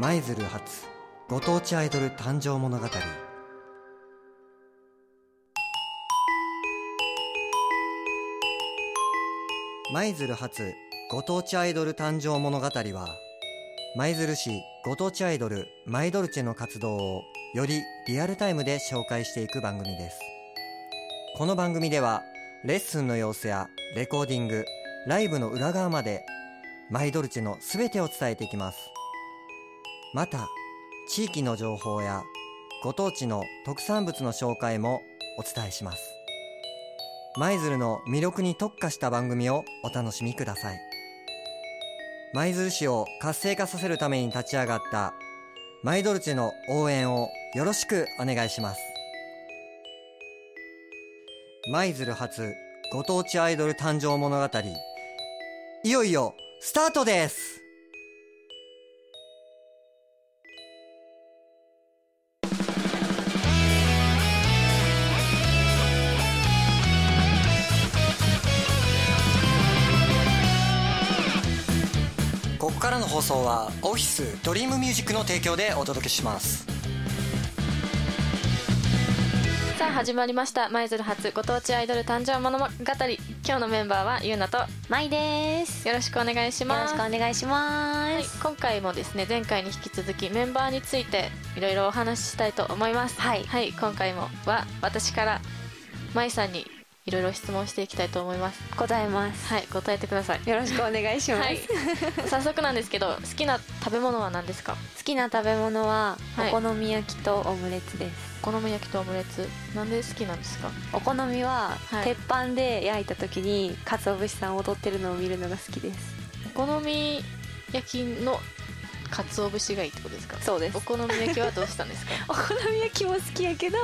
舞鶴発ご当地アイドル誕生物語。舞鶴発ご当地アイドル誕生物語は舞鶴市ご当地アイドルマイドルチェの活動をよりリアルタイムで紹介していく番組です。この番組ではレッスンの様子やレコーディングライブの裏側までマイドルチェの全てを伝えていきます。また地域の情報やご当地の特産物の紹介もお伝えします。舞鶴の魅力に特化した番組をお楽しみください。舞鶴市を活性化させるために立ち上がったマイドルチェの応援をよろしくお願いします。舞鶴発ご当地アイドル誕生物語いよいよスタートです。送はオフィスドリームミュージックの提供でお届けします。さあ始まりました。舞鶴発ご当地アイドル誕生物語。今日のメンバーはゆうなとまいです。よろしくお願いしよろますしくお願いします、はい、今回もですね前回に引き続きメンバーについていろいろお話ししたいと思います。はい。はい、今回もは私からまいさんにいろいろ質問していきたいと思います。答えます。はい答えてください。よろしくお願いします、はい。早速なんですけど好きな食べ物は何ですか？好きな食べ物ははい。お好み焼きとオムレツです、お好み焼きとオムレツ。なんで好きなんですか？お好みは、はい。鉄板で焼いた時に鰹節さん踊ってるのを見るのが好きです。お好み焼きの鰹節がいいってことですか？そうです。お好み焼きはどうしたんですか？お好み焼きも好きやけど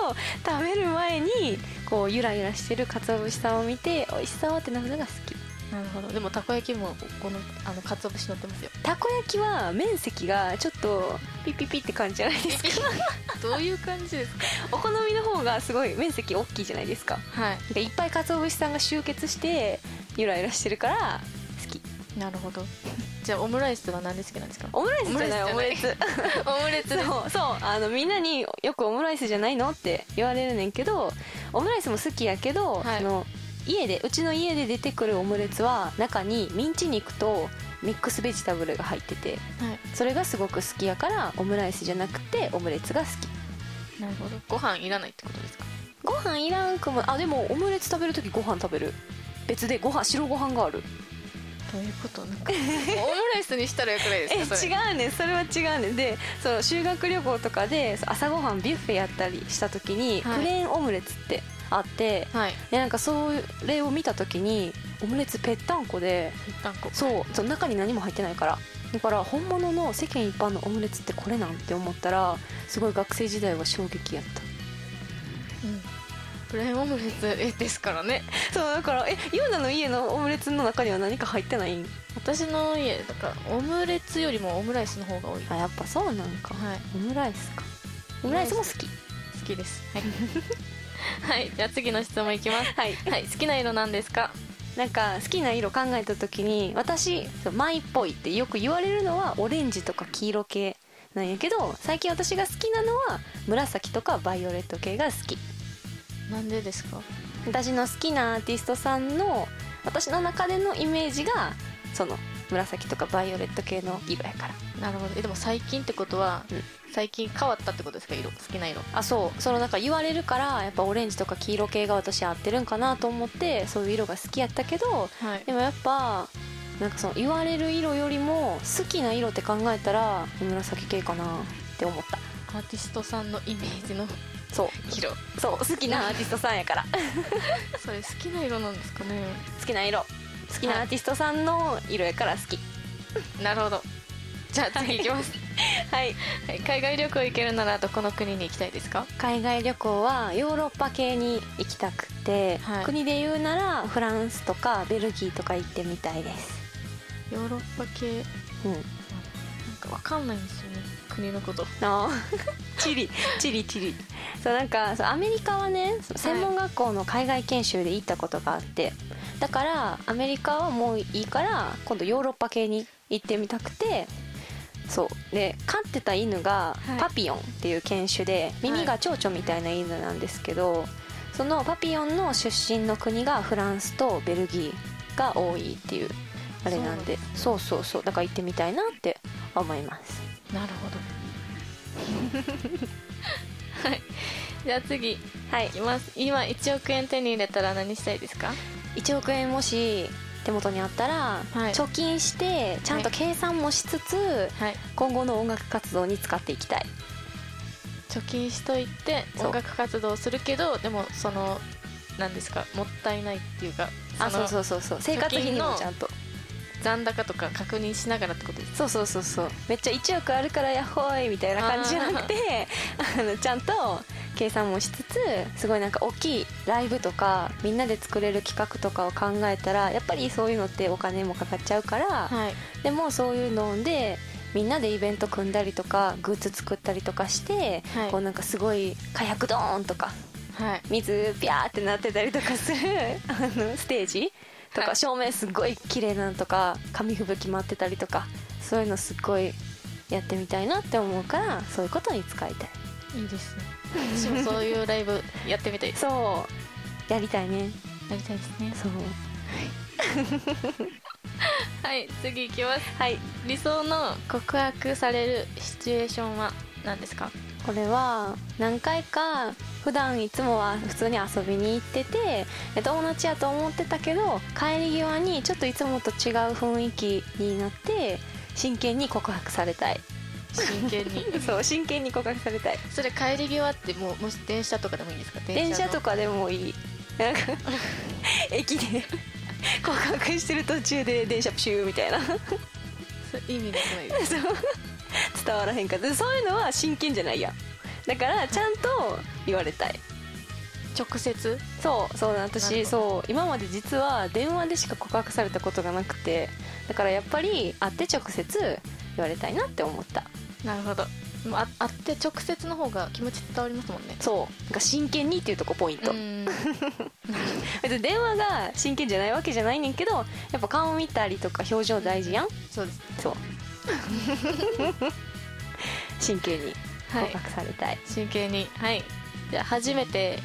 食べる前にこうゆらゆらしてる鰹節さんを見て美味しそうってなるのが好き。なるほど。でもたこ焼きもこのあの鰹節乗ってますよ。たこ焼きは面積がちょっとピピピって感じじゃないですか？どういう感じですか？お好みの方がすごい面積大きいじゃないですか。はい。いっぱい鰹節さんが集結してゆらゆらしてるから好き。なるほどじゃあオムライスは何で好きなんですか？オムライスじゃないオムレツ。オムレツですそう。あのみんなによくオムライスじゃないのって言われるねんけどオムライスも好きやけど、はい。あの家でうちの家で出てくるオムレツは中にミンチ肉とミックスベジタブルが入っててはい。それがすごく好きやからオムライスじゃなくてオムレツが好き。なるほど。ご飯いらないってことですか？ご飯いらんくもあでもオムレツ食べる時ご飯食べる。別でご飯白ご飯があるどういうことなんかオムライスにしたらよくないですえかそれ。違うねんそれは違うねんでそう修学旅行とかで朝ごはんビュッフェやったりした時に、はい。プレーンオムレツってあってはい。でなんかそれを見た時にオムレツぺったんこでそうその中に何も入ってないから。だから本物の世間一般のオムレツってこれなんて思ったらすごい学生時代は衝撃やった。うんプレーンオムレツえですからね。そうだからえユーナの家のオムレツの中には何か入ってない？ん私の家だからオムレツよりもオムライスの方が多い。あやっぱそうなんか。はい。オムライスか。オムライス。も好き。好きです。はい。はい。じゃあ次の質問いきます。はい。はい。好きな色なんですか？なんか好きな色考えた時に私そう舞っぽいってよく言われるのはオレンジとか黄色系なんやけど最近私が好きなのは紫とかバイオレット系が好きなんでですか？私の好きなアーティストさんの私の中でのイメージがその紫とかバイオレット系の色やから。なるほど。えでも最近ってことは、うん。最近変わったってことですか？色？好きな色。あそう。そのなんか言われるからやっぱオレンジとか黄色系が私合ってるんかなと思ってそういう色が好きやったけどはい。でもやっぱなんかその言われる色よりも好きな色って考えたら紫系かなって思った。アーティストさんのイメージのそう。色。そう好きなアーティストさんやから。それ好きな色なんですかね。好きな色。好きなアーティストさんの色やから好き。なるほど。じゃあ次いきます、はい。はい、海外旅行行けるならどこの国に行きたいですか？海外旅行はヨーロッパ系に行きたくて、はい。国で言うならフランスとかベルギーとか行ってみたいです。ヨーロッパ系？うん。なんかわかんないんですよね。国のこと。あーチリチリチリ。そうなんかアメリカはね専門学校の海外研修で行ったことがあって、だからアメリカはもういいから今度ヨーロッパ系に行ってみたくて。そう。で飼ってた犬がはい。パピヨンっていう犬種で耳が蝶々みたいな犬なんですけど、そのパピヨンの出身の国がフランスとベルギーが多いっていうあれなんで。そうそうそう。だから行ってみたいなって思います。なるほどはい。じゃあ次はい。いきます。今1億円手に入れたら何したいですか？1億円もし手元にあったら、はい。貯金してちゃんと計算もしつつ、はい。今後の音楽活動に使っていきたい。貯金しといてそう。音楽活動をするけどでもその何ですかもったいないっていうかあそうのそうそうそう。生活費にもちゃんと残高とか確認しながらってことですそうそうそうそう。めっちゃ1億あるからやっほーいみたいな感じじゃなくて あのちゃんと計算もしつつすごいなんか大きいライブとかみんなで作れる企画とかを考えたらやっぱりそういうのってお金もかかっちゃうから、はい。でもそういうのでみんなでイベント組んだりとかグッズ作ったりとかして、はい。こうなんかすごい火薬ドーンとかはい。水ピャーってなってたりとかするあのステージとか、はい。照明すっごい綺麗なのとか紙吹雪舞ってたりとかそういうのすっごいやってみたいなって思うからそういうことに使いたい。いいですね。私もそういうライブやってみたいそう。やりたいね。やりたいですね。そう。はい。次いきます。はい。理想の告白されるシチュエーションは何ですか？これは何回か普段いつもは普通に遊びに行ってて友達やと思ってたけど帰り際にちょっといつもと違う雰囲気になって真剣に告白されたい。真剣に。そう真剣に告白されたい。それ帰り際ってもうもし電車とかでもいいんですか？電車とかかでもいい。なんか 駅で告白してる途中で電車プシューみたいな。意味なくない。です伝わらへんかそういうのは真剣じゃないやんだからちゃんと言われたい。直接？そうそう私そう今まで実は電話でしか告白されたことがなくてだからやっぱり会って直接言われたいなって思った。なるほど。あ会って直接の方が気持ち伝わりますもんね。そうなんか真剣にっていうとこポイント、うん。別に電話が真剣じゃないわけじゃないねんけどやっぱ顔見たりとか表情大事やん。そうですそう。真剣にはい。告白されたい、真剣に。はい。じゃあ初めて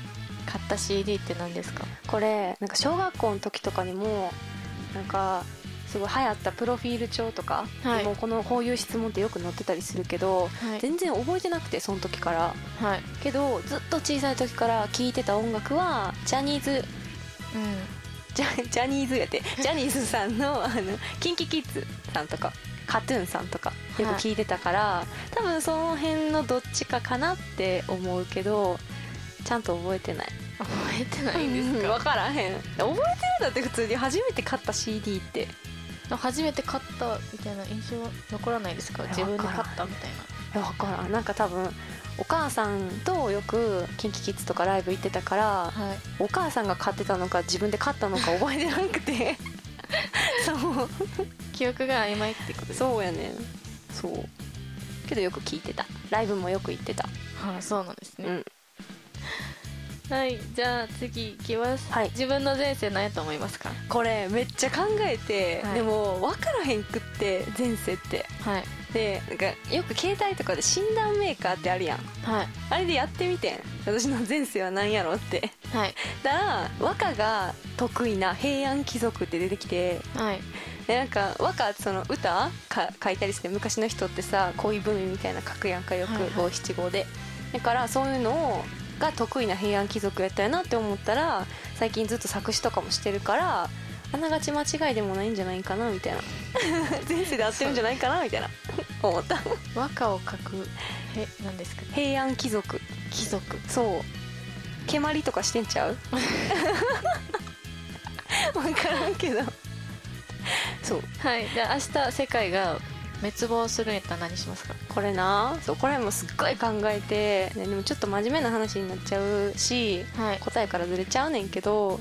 買った CD って何ですか？これなんか小学校の時とかにもなんかすごい流行ったプロフィール帳とか、はい。もうこのこういう質問ってよく載ってたりするけど、はい。全然覚えてなくてその時から。はい。けどずっと小さい時から聴いてた音楽はジャニーズうん。ジャジャニーズやってジャニーズさんのあのキンキキッズさんとかカトゥーンさんとかよく聞いてたから、多分その辺のどっちかかなって思うけどちゃんと覚えてない。覚えてないんです分かからへん。覚えてるんだって普通に初めて買った CD って。初めて買ったみたいな印象は残らないですか？自分で買ったみたいいや分からん。なんか多分お母さんとよく KinKiKids とかライブ行ってたからなはい。お母さんが買ってたのか自分で買ったのか覚えてなくて そう。記憶が曖昧ってことですそうやね。んそう。けどよく聞いてた。ライブもよく行ってた。はあそうなんですね、うん。はいじゃあ次いきます、はい。自分の前世何やと思いますか？これめっちゃ考えて、はい。でも分からへんくって前世って。はいでなんかよく携帯とかで診断メーカーってあるやん。はい。あれでやってみてん。私の前世は何やろって。はい。だから和歌が得意な平安貴族って出てきて。はい。でなんか和歌その歌か書いたりして昔の人ってさ恋文みたいな書くやんかよくはいはい。五七五で。だからそういうのをが得意な平安貴族やったよなって思ったら最近ずっと作詞とかもしてるからあながち間違いでもないんじゃないかなみたいな。前世で合ってるんじゃないかなみたいな思った和歌を書くへ何ですか平安貴族。貴族。そう。蹴鞠とかしてんちゃう？分からんけど。そう。はい。じゃあ明日世界が滅亡するんやったら何しますか？これな。そうこれもすっごい考えて。ねでもちょっと真面目な話になっちゃうしはい。答えからずれちゃうねんけど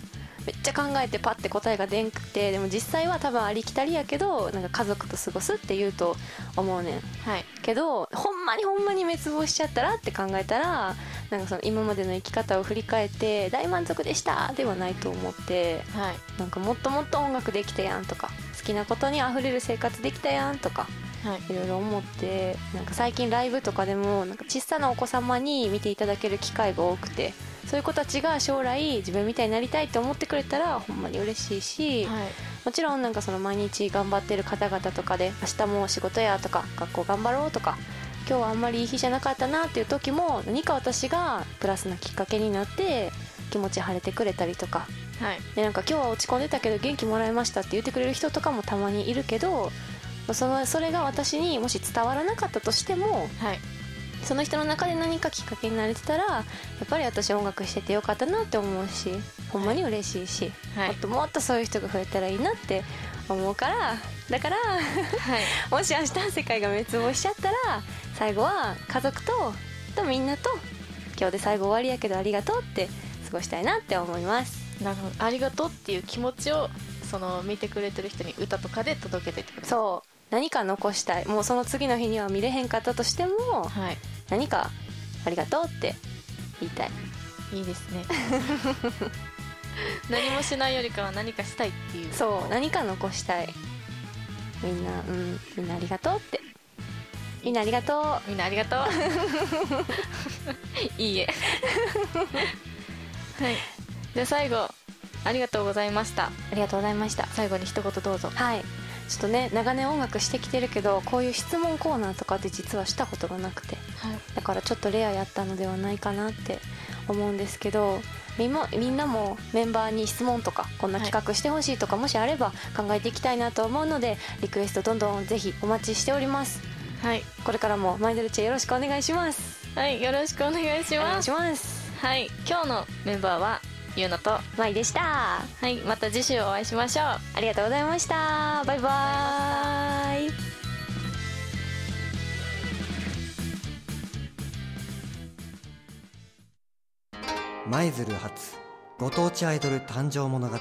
めっちゃ考えてパッて答えが出んくてでも実際は多分ありきたりやけどなんか家族と過ごすって言うと思うねん。はい。けどほんまにほんまに滅亡しちゃったらって考えたらなんかその今までの生き方を振り返って大満足でしたではないと思ってはい。なんかもっともっと音楽できたやんとか好きなことにあふれる生活できたやんとかはい。いろいろ思ってなんか最近ライブとかでもなんか小さなお子様に見ていただける機会が多くてそういう子たちが将来自分みたいになりたいって思ってくれたらほんまに嬉しいし、はい。もちろんなんかその毎日頑張ってる方々とかで明日も仕事やとか学校頑張ろうとか今日はあんまりいい日じゃなかったなっていう時も何か私がプラスなきっかけになって気持ち晴れてくれたりとか。はい。でなんか今日は落ち込んでたけど元気もらいましたって言ってくれる人とかもたまにいるけどそのそれが私にもし伝わらなかったとしてもはいその人の中で何かきっかけになれてたらやっぱり私音楽しててよかったなって思うしほんまに嬉しいし、はい。もっともっとそういう人が増えたらいいなって思うからだからはい。もし明日世界が滅亡しちゃったら最後は家族ととみんなと今日で最後終わりやけどありがとうって過ごしたいなって思います。なるほど。ありがとうっていう気持ちをその見てくれてる人に歌とかで届けてってことそう何か残したい。もうその次の日には見れへんかったとしてもはい。何かありがとうって言いたい。いいですね。何もしないよりかは何かしたいっていう。そう何か残したい。みんなうんみんなありがとうって。みんなありがとう。みんなありがとう。いいえ。はい。じゃあ最後ありがとうございました。ありがとうございました。最後に一言どうぞ。はいちょっとね長年音楽してきてるけどこういう質問コーナーとかって実はしたことがなくて。はい。だからちょっとレアやったのではないかなって思うんですけどみんなもメンバーに質問とかこんな企画してほしいとかもしあれば考えていきたいなと思うのでリクエストどんどんぜひお待ちしております。はい、これからもマイドルチェよろしくお願いします。はい、よろしくお願いします。お願いします。はい。今日のメンバーはゆうのとマイでした。はいまた次週お会いしましょう。ありがとうございました。バイバイ。舞鶴発ご当地アイドル誕生物語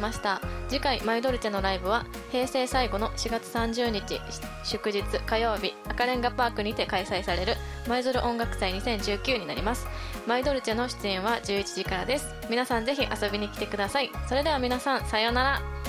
ました。次回マイドルチェのライブは平成最後の4月30日祝日火曜日赤レンガパークにて開催される舞鶴音楽祭2019になります。マイドルチェの出演は11時からです。皆さんぜひ遊びに来てください。それでは皆さんさようなら。